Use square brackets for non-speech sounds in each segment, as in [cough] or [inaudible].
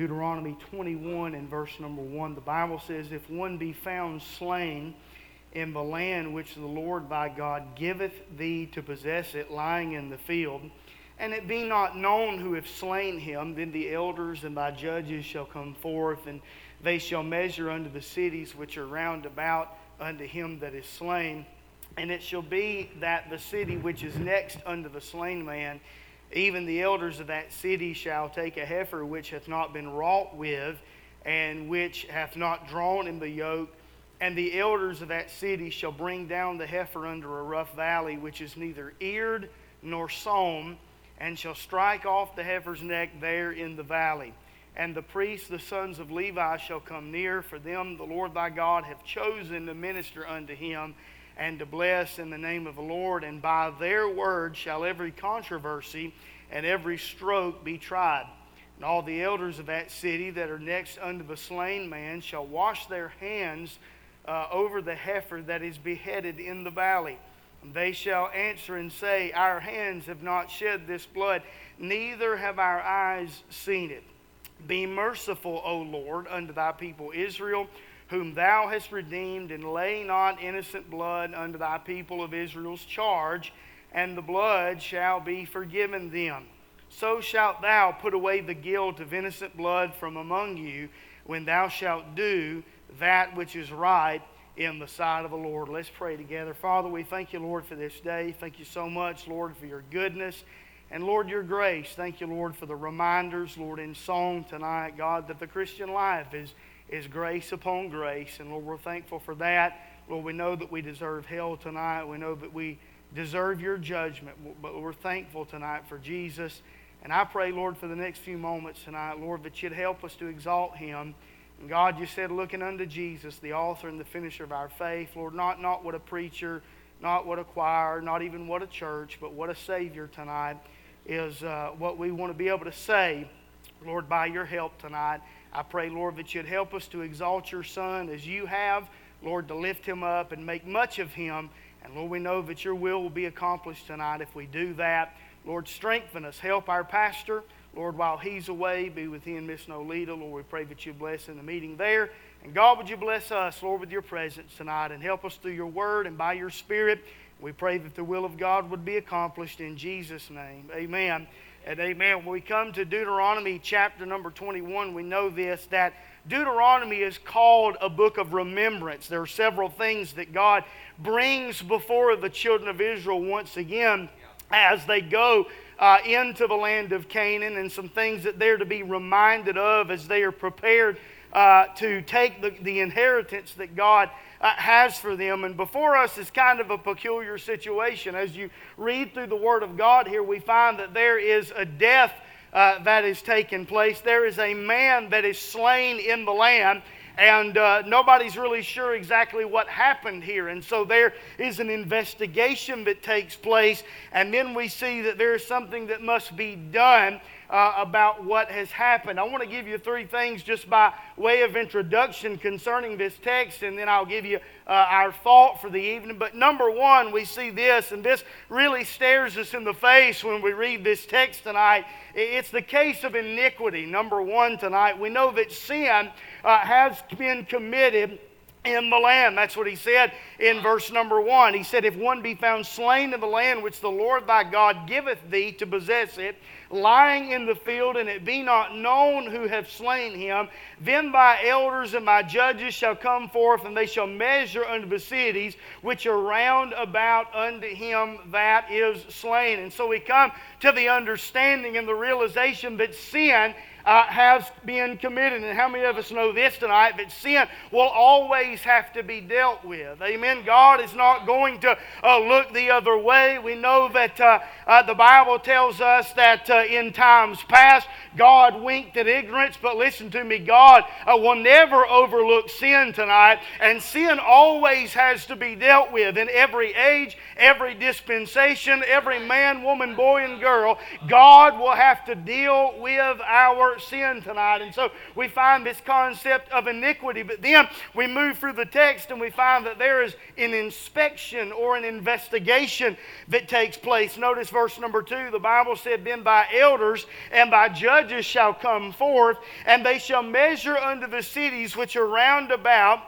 Deuteronomy 21 and verse number 1. The Bible says, If one be found slain in the land which the Lord thy God giveth thee to possess it, lying in the field, and it be not known who have slain him, then the elders and thy judges shall come forth, and they shall measure unto the cities which are round about unto him that is slain. And it shall be that the city which is next unto the slain man, even the elders of that city shall take a heifer which hath not been wrought with, and which hath not drawn in the yoke. And the elders of that city shall bring down the heifer under a rough valley, which is neither eared nor sown, and shall strike off the heifer's neck there in the valley. And the priests, the sons of Levi, shall come near, for them the Lord thy God hath chosen to minister unto him and to bless in the name of the Lord. And by their word shall every controversy and every stroke be tried. And all the elders of that city that are next unto the slain man shall wash their hands uh, over the heifer that is beheaded in the valley. And they shall answer and say, Our hands have not shed this blood, neither have our eyes seen it. Be merciful, O Lord, unto thy people Israel, whom thou hast redeemed, and lay not innocent blood unto thy people of Israel's charge, and the blood shall be forgiven them. So shalt thou put away the guilt of innocent blood from among you, when thou shalt do that which is right in the sight of the Lord. Let's pray together. Father, we thank you, Lord, for this day. Thank you so much, Lord, for your goodness. And Lord, your grace. Thank you, Lord, for the reminders, Lord, in song tonight, God, that the Christian life is, is grace upon grace. And Lord, we're thankful for that. Lord, we know that we deserve hell tonight. We know that we deserve your judgment, but we're thankful tonight for Jesus. And I pray, Lord, for the next few moments tonight, Lord, that you'd help us to exalt him. And God, you said, looking unto Jesus, the author and the finisher of our faith, Lord, not, not what a preacher, not what a choir, not even what a church, but what a Savior tonight is uh, what we want to be able to say, Lord, by your help tonight. I pray, Lord, that you'd help us to exalt your Son as you have, Lord, to lift him up and make much of him. And Lord, we know that your will will be accomplished tonight if we do that. Lord, strengthen us. Help our pastor. Lord, while he's away, be with him, Miss Nolita. Lord, we pray that you bless in the meeting there. And God, would you bless us, Lord, with your presence tonight and help us through your word and by your spirit. We pray that the will of God would be accomplished in Jesus' name. Amen and amen. When we come to Deuteronomy chapter number 21, we know this that Deuteronomy is called a book of remembrance. There are several things that God brings before the children of Israel once again as they go uh, into the land of Canaan, and some things that they're to be reminded of as they are prepared uh, to take the, the inheritance that God uh, has for them. And before us is kind of a peculiar situation. As you read through the Word of God here, we find that there is a death uh, that is taking place. There is a man that is slain in the land. And uh, nobody's really sure exactly what happened here. And so there is an investigation that takes place. And then we see that there is something that must be done uh, about what has happened. I want to give you three things just by way of introduction concerning this text, and then I'll give you uh, our thought for the evening. But number one, we see this, and this really stares us in the face when we read this text tonight. It's the case of iniquity. Number one tonight, we know that sin uh, has been committed in the land. That's what he said in verse number one. He said, If one be found slain in the land which the Lord thy God giveth thee to possess it, lying in the field, and it be not known who hath slain him, then thy elders and thy judges shall come forth, and they shall measure unto the cities which are round about unto him that is slain. And so we come to the understanding and the realization that sin uh, has been committed. And how many of us know this tonight that sin will always have to be dealt with? Amen. God is not going to uh, look the other way. We know that uh, uh the Bible tells us that uh, in times past, God winked at ignorance, but listen to me, God uh, will never overlook sin tonight, and sin always has to be dealt with in every age, every dispensation, every man, woman, boy, and girl. God will have to deal with our sin tonight. And so we find this concept of iniquity. But then we move through the text and we find that there is an inspection or an investigation that takes place. Notice verse number two. The Bible said, Then by elders and by judges shall come forth, and they shall measure unto the cities which are round about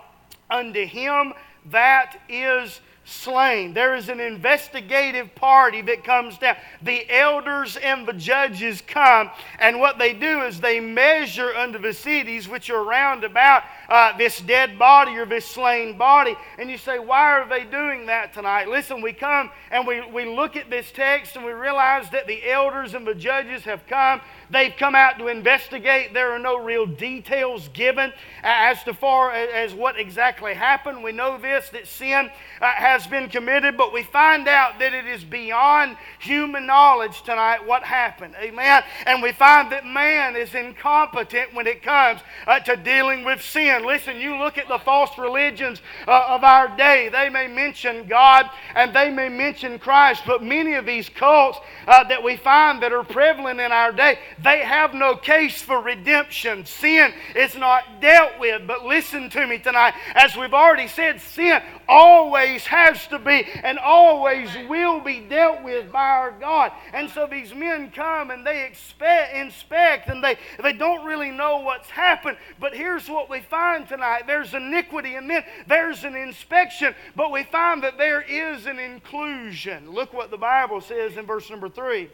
unto him that is slain. There is an investigative party that comes down. The elders and the judges come, and what they do is they measure unto the cities which are round about uh, this dead body or this slain body. And you say, why are they doing that tonight? Listen, we come and we, we look at this text and we realize that the elders and the judges have come. They've come out to investigate. There are no real details given as to far as what exactly happened. We know this that sin uh, has been committed, but we find out that it is beyond human knowledge tonight what happened. Amen. And we find that man is incompetent when it comes uh, to dealing with sin. Listen, you look at the false religions uh, of our day. They may mention God and they may mention Christ, but many of these cults uh, that we find that are prevalent in our day, they have no case for redemption. Sin is not dealt with. But listen to me tonight. As we've already said, sin always has to be and always will be dealt with by our God. And so these men come and they expect, inspect and they, they don't really know what's happened. But here's what we find tonight there's iniquity and then there's an inspection, but we find that there is an inclusion. Look what the Bible says in verse number 3.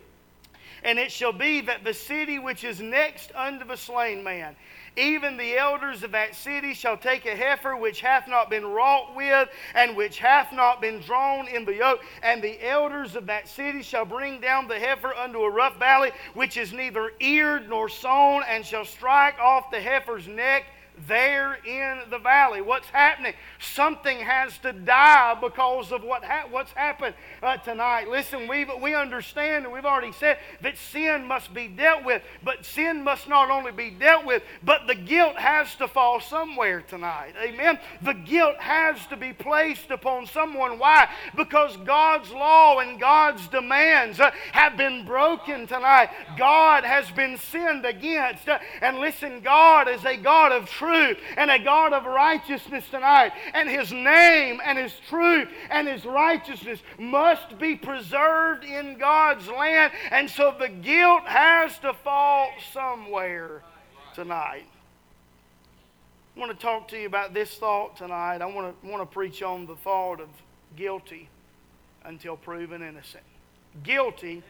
And it shall be that the city which is next unto the slain man, even the elders of that city shall take a heifer which hath not been wrought with, and which hath not been drawn in the yoke. And the elders of that city shall bring down the heifer unto a rough valley, which is neither eared nor sown, and shall strike off the heifer's neck there in the valley. What's happening? Something has to die because of what ha- what's happened uh, tonight. Listen, we we understand and we've already said that sin must be dealt with, but sin must not only be dealt with, but the guilt has to fall somewhere tonight. Amen. The guilt has to be placed upon someone. Why? Because God's law and God's demands uh, have been broken tonight. God has been sinned against. Uh, and listen, God is a God of truth truth and a God of righteousness tonight. And His name and His truth and His righteousness must be preserved in God's land. And so the guilt has to fall somewhere tonight. I want to talk to you about this thought tonight. I want to, want to preach on the thought of guilty until proven innocent. Guilty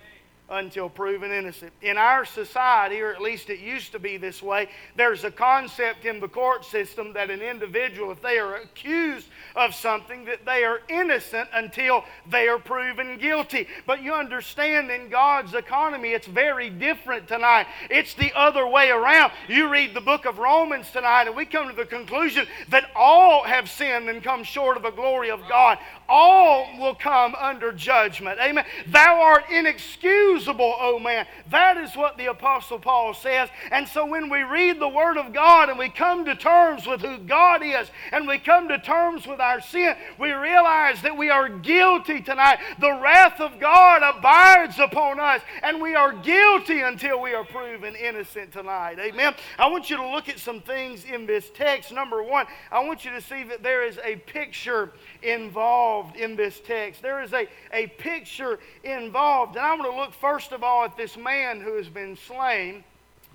until proven innocent. In our society, or at least it used to be this way, there's a concept in the court system that an individual, if they are accused of something, that they are innocent until they are proven guilty. But you understand in God's economy, it's very different tonight. It's the other way around. You read the book of Romans tonight, and we come to the conclusion that all have sinned and come short of the glory of God. All will come under judgment. Amen. Thou art inexcusable usable, oh man. That is what the Apostle Paul says. And so when we read the Word of God and we come to terms with who God is and we come to terms with our sin, we realize that we are guilty tonight. The wrath of God abides upon us, and we are guilty until we are proven innocent tonight. Amen. I want you to look at some things in this text. Number one, I want you to see that there is a picture involved in this text. There is a, a picture involved. And I want to look first of all at this man who has been slain.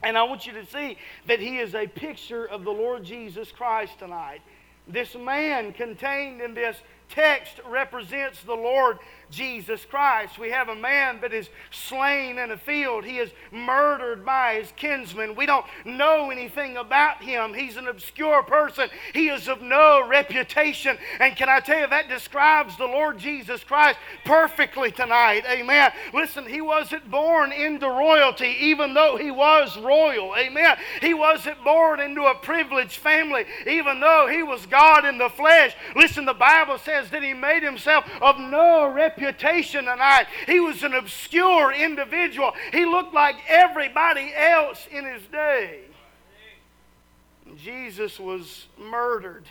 And I want you to see that he is a picture of the Lord Jesus Christ tonight. This man contained in this text represents the Lord Jesus Christ. We have a man that is slain in a field. He is murdered by his kinsmen. We don't know anything about him. He's an obscure person. He is of no reputation. And can I tell you, that describes the Lord Jesus Christ perfectly tonight. Amen. Listen, he wasn't born into royalty, even though he was royal. Amen. He wasn't born into a privileged family, even though he was God in the flesh. Listen, the Bible says that he made himself of no reputation reputation tonight. He was an obscure individual. He looked like everybody else in his day. Jesus was murdered.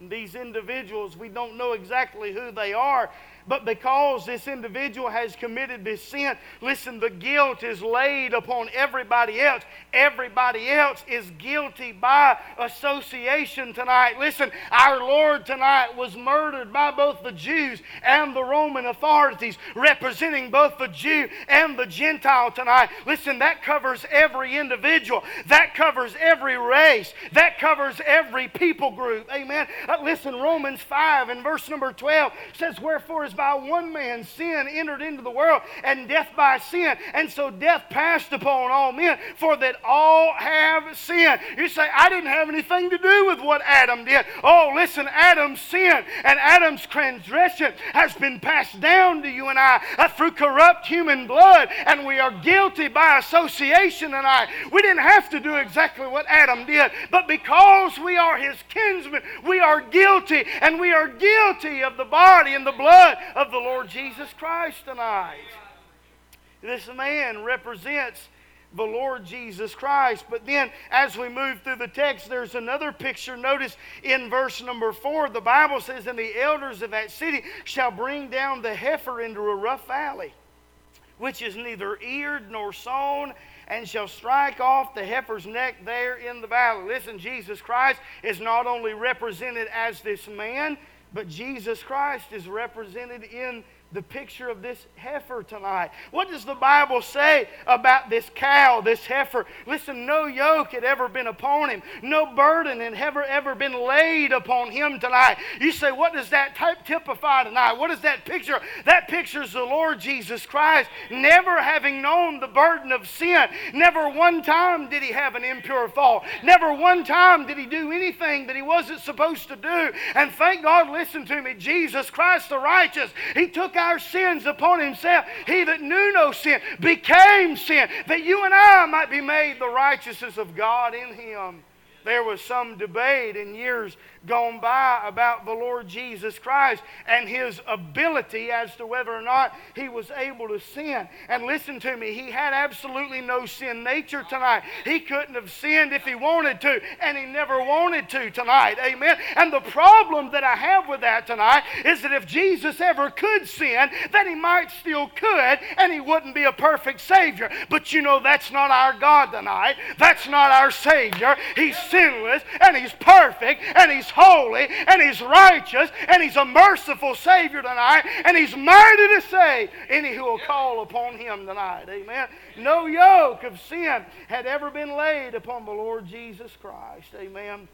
these individuals, we don't know exactly who they are, But because this individual has committed this sin, listen, the guilt is laid upon everybody else. Everybody else is guilty by association tonight. Listen, our Lord tonight was murdered by both the Jews and the Roman authorities, representing both the Jew and the Gentile tonight. Listen, that covers every individual, that covers every race, that covers every people group. Amen. Uh, listen, Romans 5 and verse number 12 says, Wherefore is by one man sin entered into the world, and death by sin. And so death passed upon all men, for that all have sinned. You say, I didn't have anything to do with what Adam did. Oh, listen, Adam's sin and Adam's transgression has been passed down to you and I uh, through corrupt human blood, and we are guilty by association and I. We didn't have to do exactly what Adam did, but because we are his kinsmen, we are guilty, and we are guilty of the body and the blood of the Lord Jesus Christ tonight. This man represents the Lord Jesus Christ. But then, as we move through the text, there's another picture. Notice in verse number four, the Bible says, And the elders of that city shall bring down the heifer into a rough valley, which is neither eared nor sown, and shall strike off the heifer's neck there in the valley. Listen, Jesus Christ is not only represented as this man, but Jesus Christ is represented in the picture of this heifer tonight. What does the Bible say about this cow, this heifer? Listen, no yoke had ever been upon him, no burden had ever, ever been laid upon him tonight. You say, what does that type typify tonight? What is that picture? That pictures the Lord Jesus Christ never having known the burden of sin. Never one time did he have an impure thought. Never one time did he do anything that he wasn't supposed to do. And thank God, listen to me, Jesus Christ the righteous, he took our sins upon himself. He that knew no sin became sin, that you and I might be made the righteousness of God in him. There was some debate in years gone by about the Lord Jesus Christ and his ability as to whether or not he was able to sin. And listen to me, he had absolutely no sin nature tonight. He couldn't have sinned if he wanted to, and he never wanted to tonight. Amen. And the problem that I have with that tonight is that if Jesus ever could sin, then he might still could, and he wouldn't be a perfect Savior. But you know, that's not our God tonight. That's not our Savior. He's sinless, and he's perfect, and he's holy and He's righteous and He's a merciful Savior tonight and He's mighty to save any who will call upon Him tonight. Amen. No yoke of sin had ever been laid upon the Lord Jesus Christ. Amen.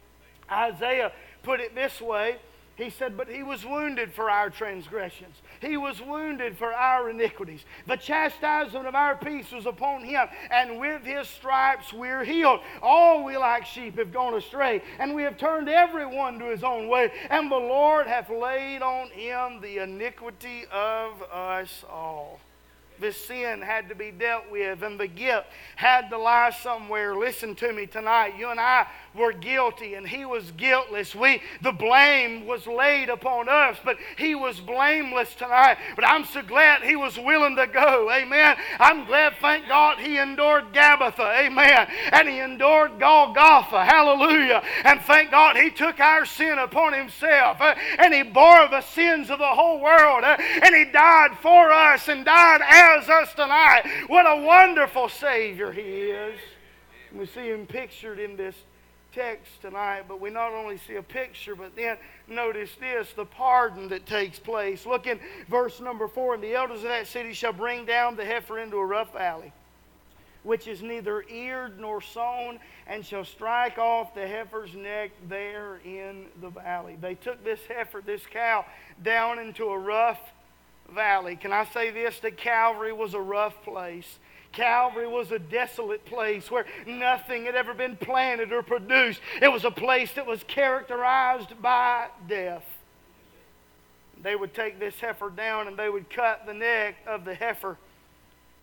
Isaiah put it this way he said, But he was wounded for our transgressions. He was wounded for our iniquities. The chastisement of our peace was upon him, and with his stripes we're healed. All we like sheep have gone astray, and we have turned everyone to his own way, and the Lord hath laid on him the iniquity of us all. This sin had to be dealt with, and the guilt had to lie somewhere. Listen to me tonight. You and I were guilty and he was guiltless. We the blame was laid upon us, but he was blameless tonight. But I'm so glad he was willing to go. Amen. I'm glad, thank God, he endured Gabbatha. Amen. And he endured Golgotha. Hallelujah. And thank God he took our sin upon himself. Uh, and he bore the sins of the whole world. Uh, and he died for us and died as us tonight. What a wonderful Savior he is. We see him pictured in this text tonight, but we not only see a picture, but then notice this the pardon that takes place. Look in verse number four and the elders of that city shall bring down the heifer into a rough valley, which is neither eared nor sown, and shall strike off the heifer's neck there in the valley. They took this heifer, this cow, down into a rough valley. Can I say this? That Calvary was a rough place. Calvary was a desolate place where nothing had ever been planted or produced. It was a place that was characterized by death. They would take this heifer down and they would cut the neck of the heifer.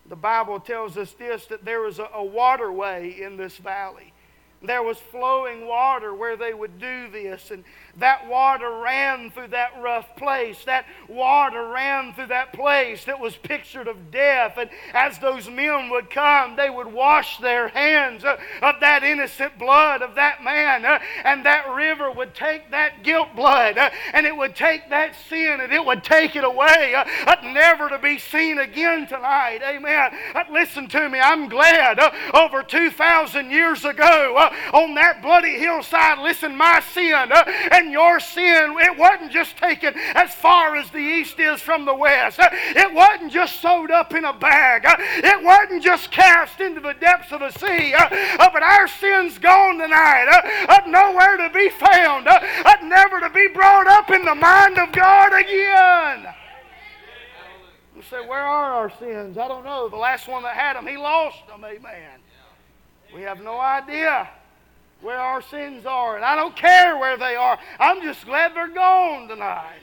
The Bible tells us this that there was a, a waterway in this valley. There was flowing water where they would do this, and that water ran through that rough place. That water ran through that place that was pictured of death. And as those men would come, they would wash their hands of that innocent blood of that man. Uh, and that river would take that guilt blood uh, and it would take that sin and it would take it away, uh, never to be seen again tonight. Amen. Listen to me. I'm glad over 2,000 years ago on that bloody hillside, listen, my sin uh, and your sin, it wasn't just taken as far as the east is from the west. Uh, it wasn't just sewed up in a bag. Uh, it wasn't just cast into the depths of the sea. But our sin's gone tonight. Nowhere to be found. Never to be brought up in the mind of God again. You say, where are our sins? I don't know. The last one that had them, he lost them. Amen. We have no idea where our sins are. And I don't care where they are. I'm just glad they're gone tonight.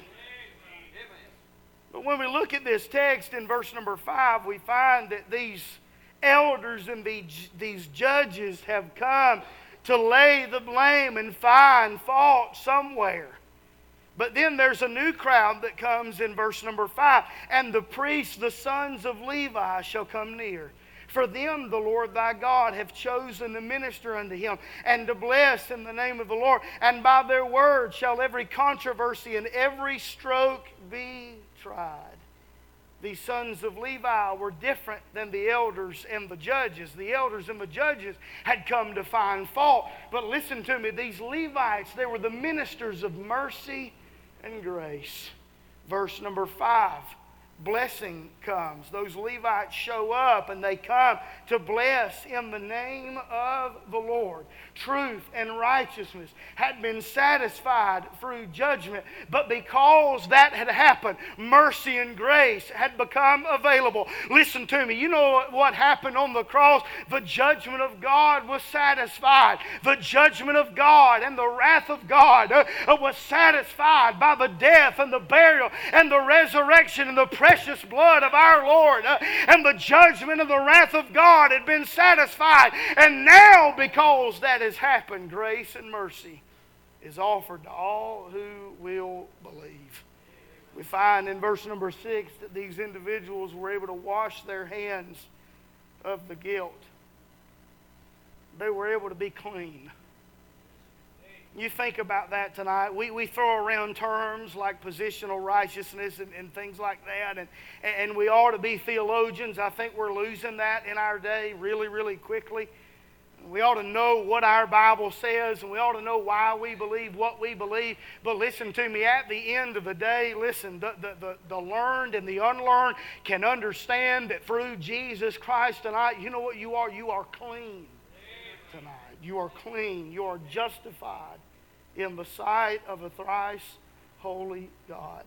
But when we look at this text in verse number 5, we find that these elders and these judges have come to lay the blame and find fault somewhere. But then there's a new crowd that comes in verse number 5 and the priests, the sons of Levi, shall come near. For them the Lord thy God hath chosen to minister unto him and to bless in the name of the Lord. And by their word shall every controversy and every stroke be tried. The sons of Levi were different than the elders and the judges. The elders and the judges had come to find fault. But listen to me, these Levites, they were the ministers of mercy and grace. Verse number five blessing comes. Those Levites show up and they come to bless in the name of the Lord. Truth and righteousness had been satisfied through judgment, but because that had happened, mercy and grace had become available. Listen to me. You know what happened on the cross? The judgment of God was satisfied. The judgment of God and the wrath of God uh, was satisfied by the death and the burial and the resurrection and the precious blood of our Lord. Uh, and the judgment and the wrath of God had been satisfied. And now, because that has happened, grace and mercy is offered to all who will believe. We find in verse number six that these individuals were able to wash their hands of the guilt. They were able to be clean. You think about that tonight. We, we throw around terms like positional righteousness and, and things like that, and, and we ought to be theologians. I think we're losing that in our day really, really quickly. We ought to know what our Bible says, and we ought to know why we believe what we believe. But listen to me, at the end of the day, listen, the, the, the, the learned and the unlearned can understand that through Jesus Christ tonight, you know what you are? You are clean. You are clean. You are justified in the sight of a thrice holy God.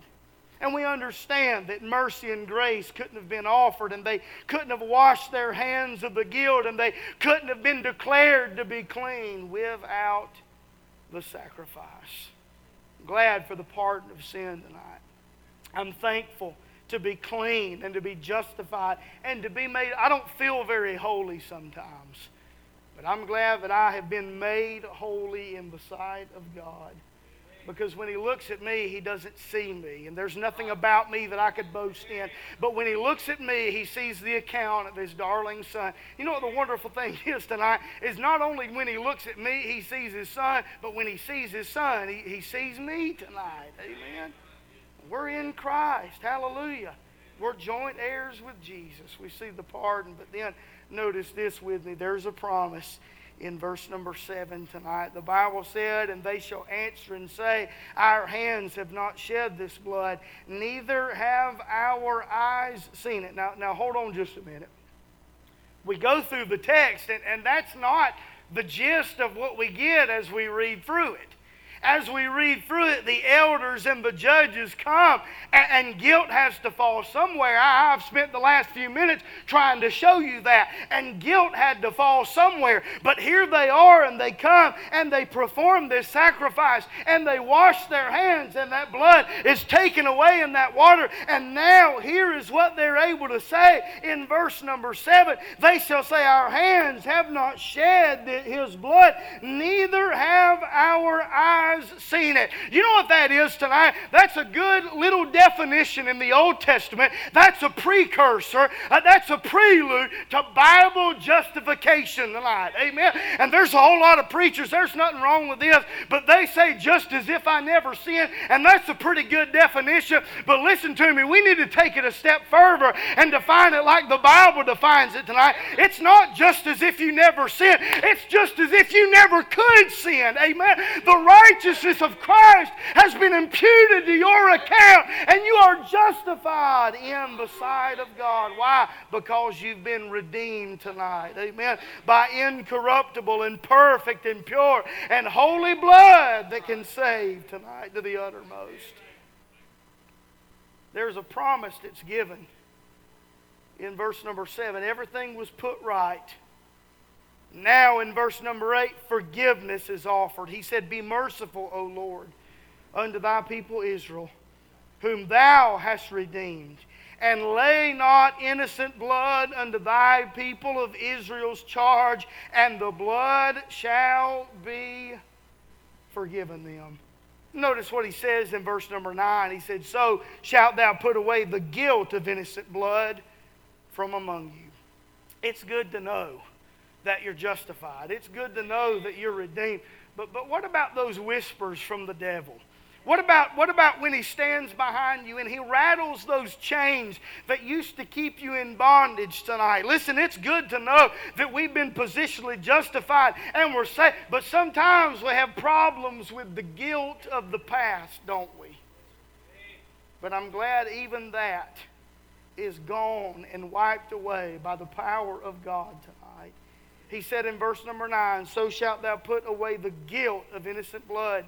And we understand that mercy and grace couldn't have been offered, and they couldn't have washed their hands of the guilt, and they couldn't have been declared to be clean without the sacrifice. I'm glad for the pardon of sin tonight. I'm thankful to be clean and to be justified and to be made. I don't feel very holy sometimes. But I'm glad that I have been made holy in the sight of God. Because when he looks at me, he doesn't see me. And there's nothing about me that I could boast in. But when he looks at me, he sees the account of his darling son. You know what the wonderful thing [laughs] is tonight? Is not only when he looks at me, he sees his son, but when he sees his son, he, he sees me tonight. Amen. We're in Christ. Hallelujah. We're joint heirs with Jesus. We see the pardon, but then notice this with me. There's a promise in verse number 7 tonight. The Bible said, And they shall answer and say, Our hands have not shed this blood, neither have our eyes seen it. Now, now hold on just a minute. We go through the text, and, and that's not the gist of what we get as we read through it. As we read through it, the elders and the judges come, and, and guilt has to fall somewhere. I, have spent the last few minutes trying to show you that, and guilt had to fall somewhere. But here they are, and they come and they perform this sacrifice, and they wash their hands, and that blood is taken away in that water. And now, here is what they're able to say in verse number seven They shall say, Our hands have not shed his blood, neither have our eyes seen it. You know what that is tonight? That's a good little definition in the Old Testament. That's a precursor, uh, that's a prelude to Bible justification tonight. Amen. And there's a whole lot of preachers, there's nothing wrong with this, but they say just as if I never sinned, and that's a pretty good definition. But listen to me, we need to take it a step further and define it like the Bible defines it tonight. It's not just as if you never sinned, it's just as if you never could sin. Amen. The righteousness of Christ has been imputed to your account, and you are justified in the sight of God. Why? Because you've been redeemed tonight. Amen. By incorruptible and perfect and pure and holy blood that can save tonight to the uttermost. There's a promise that's given in verse number 7. Everything was put right. Now, in verse number 8, forgiveness is offered. He said, Be merciful, O Lord, unto thy people Israel, whom thou hast redeemed, and lay not innocent blood unto thy people of Israel's charge, and the blood shall be forgiven them. Notice what he says in verse number 9. He said, So shalt thou put away the guilt of innocent blood from among you. It's good to know that you're justified. It's good to know that you're redeemed. But, but what about those whispers from the devil? What about, what about when he stands behind you and he rattles those chains that used to keep you in bondage tonight? Listen, it's good to know that we've been positionally justified and we're saved, but sometimes we have problems with the guilt of the past, don't we? But I'm glad even that is gone and wiped away by the power of God tonight. He said in verse number 9, So shalt thou put away the guilt of innocent blood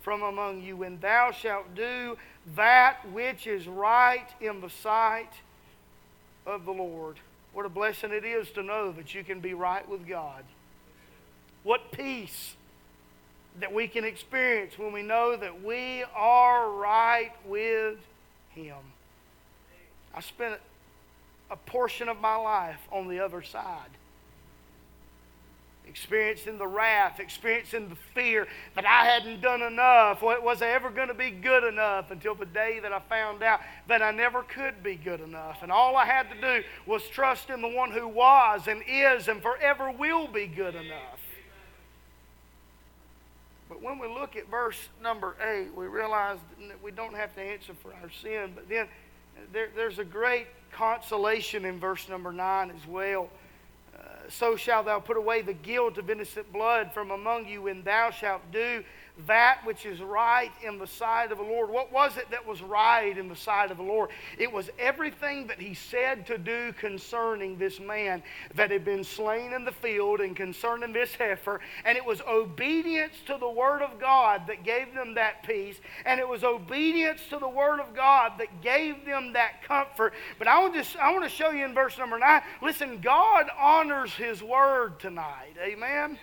from among you, and thou shalt do that which is right in the sight of the Lord. What a blessing it is to know that you can be right with God. What peace that we can experience when we know that we are right with Him. I spent a portion of my life on the other side experiencing the wrath, experiencing the fear that I hadn't done enough. Was I ever going to be good enough until the day that I found out that I never could be good enough? And all I had to do was trust in the one who was and is and forever will be good enough. But when we look at verse number 8, we realize that we don't have to answer for our sin. But then there, there's a great consolation in verse number 9 as well so shalt thou put away the guilt of innocent blood from among you, and thou shalt do that which is right in the sight of the Lord. What was it that was right in the sight of the Lord? It was everything that he said to do concerning this man that had been slain in the field and concerning this heifer. And it was obedience to the Word of God that gave them that peace. And it was obedience to the Word of God that gave them that comfort. But I want to, I want to show you in verse number 9. Listen, God honors His Word tonight. Amen.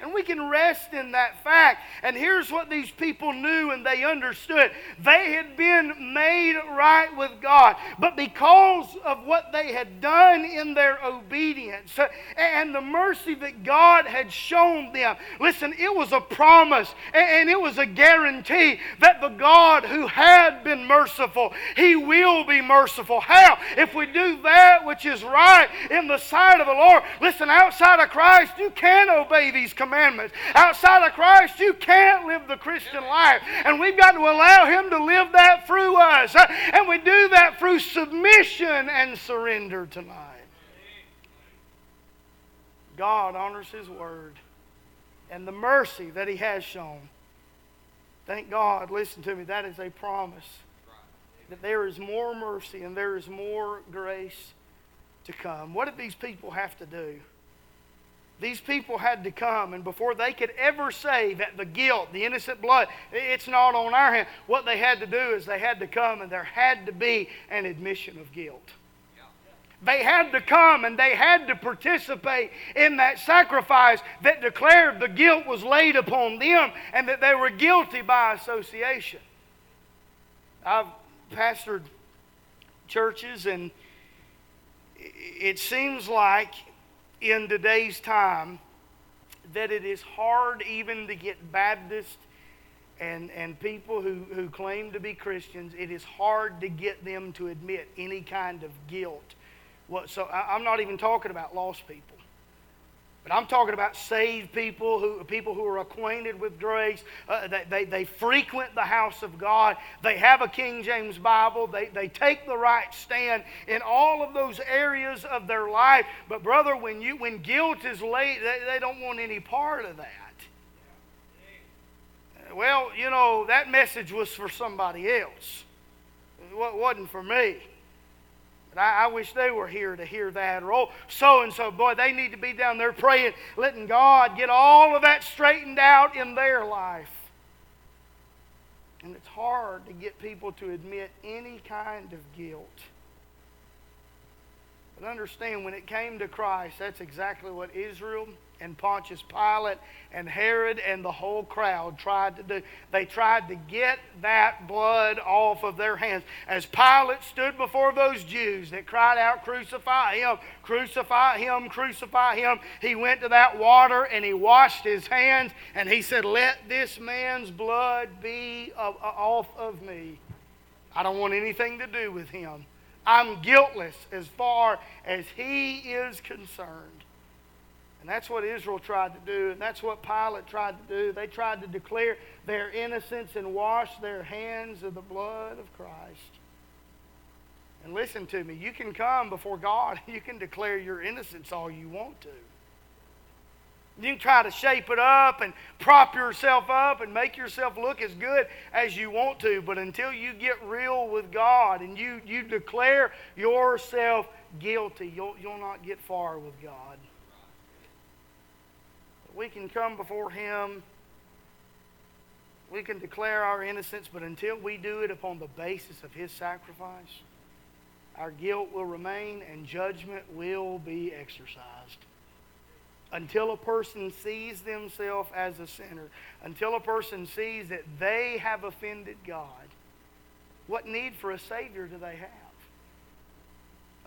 And we can rest in that fact. And here's what these people knew and they understood they had been made right with God. But because of what they had done in their obedience and the mercy that God had shown them, listen, it was a promise and it was a guarantee that the God who had been merciful, He will be merciful. How? If we do that which is right in the sight of the Lord. Listen, outside of Christ, you can't obey these commands commandments. Outside of Christ, you can't live the Christian life. And we've got to allow Him to live that through us. Uh, and we do that through submission and surrender tonight. God honors His word and the mercy that He has shown. Thank God, listen to me, that is a promise that there is more mercy and there is more grace to come. What did these people have to do? These people had to come, and before they could ever say that the guilt, the innocent blood, it's not on our hand, what they had to do is they had to come and there had to be an admission of guilt. They had to come and they had to participate in that sacrifice that declared the guilt was laid upon them and that they were guilty by association. I've pastored churches, and it seems like in today's time that it is hard even to get Baptists and, and people who, who claim to be Christians, it is hard to get them to admit any kind of guilt. Well, so I, I'm not even talking about lost people. But I'm talking about saved people, who, people who are acquainted with grace. Uh, they, they, they, frequent the house of God. They have a King James Bible. They, they take the right stand in all of those areas of their life. But, brother, when, you, when guilt is laid, they, they don't want any part of that. Well, you know, that message was for somebody else. It wasn't for me. But I, I, wish they were here to hear that. Or, oh, so and so, boy, they need to be down there praying, letting God get all of that straightened out in their life. And it's hard to get people to admit any kind of guilt. But understand, when it came to Christ, that's exactly what Israel and Pontius Pilate and Herod and the whole crowd tried to do. They tried to get that blood off of their hands. As Pilate stood before those Jews that cried out, Crucify him, crucify him, crucify him, he went to that water and he washed his hands and he said, Let this man's blood be off of me. I don't want anything to do with him. I'm guiltless as far as he is concerned. And that's what Israel tried to do, and that's what Pilate tried to do. They tried to declare their innocence and wash their hands of the blood of Christ. And listen to me, you can come before God, [laughs] you can declare your innocence all you want to. You can try to shape it up and prop yourself up and make yourself look as good as you want to, but until you get real with God and you, you declare yourself guilty, you'll, you'll not get far with God we can come before Him. We can declare our innocence, but until we do it upon the basis of His sacrifice, our guilt will remain and judgment will be exercised. Until a person sees themselves as a sinner, until a person sees that they have offended God, what need for a Savior do they have?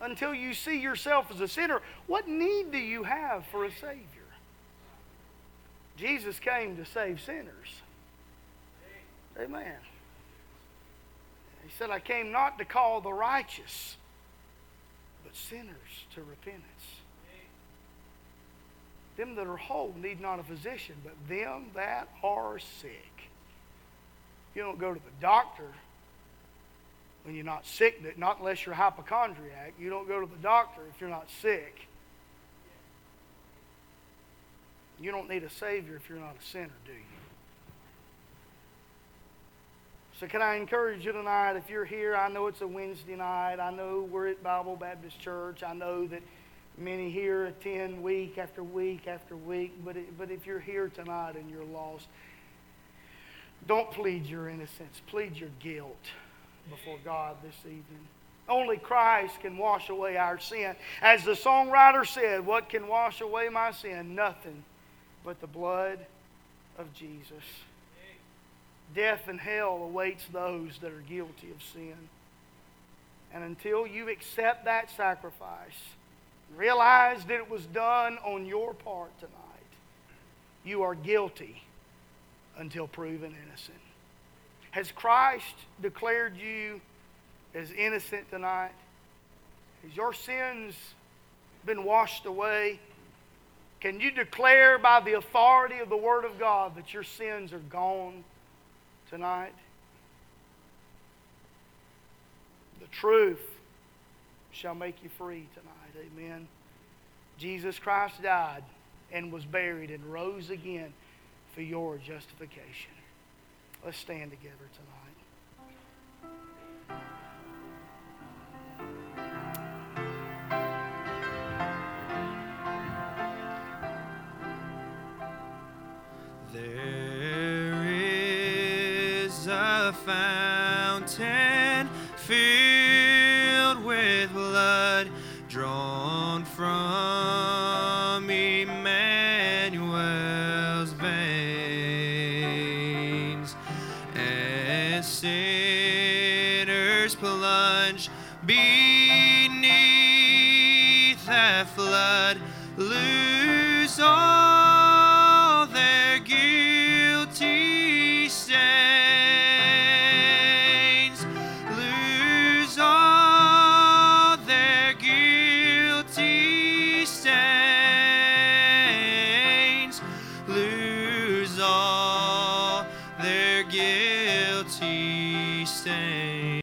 Until you see yourself as a sinner, what need do you have for a Savior? Jesus came to save sinners. Amen. He said, I came not to call the righteous, but sinners to repentance. Them that are whole need not a physician, but them that are sick. You don't go to the doctor when you're not sick, not unless you're hypochondriac. You don't go to the doctor if you're not sick. You don't need a Savior if you're not a sinner, do you? So, can I encourage you tonight? If you're here, I know it's a Wednesday night. I know we're at Bible Baptist Church. I know that many here attend week after week after week. But, it, but if you're here tonight and you're lost, don't plead your innocence, plead your guilt before God this evening. Only Christ can wash away our sin. As the songwriter said, What can wash away my sin? Nothing but the blood of Jesus. Death and hell awaits those that are guilty of sin. And until you accept that sacrifice, realize that it was done on your part tonight, you are guilty until proven innocent. Has Christ declared you as innocent tonight? Has your sins been washed away? Can you declare by the authority of the Word of God that your sins are gone tonight? The truth shall make you free tonight. Amen. Jesus Christ died and was buried and rose again for your justification. Let's stand together tonight. A fountain filled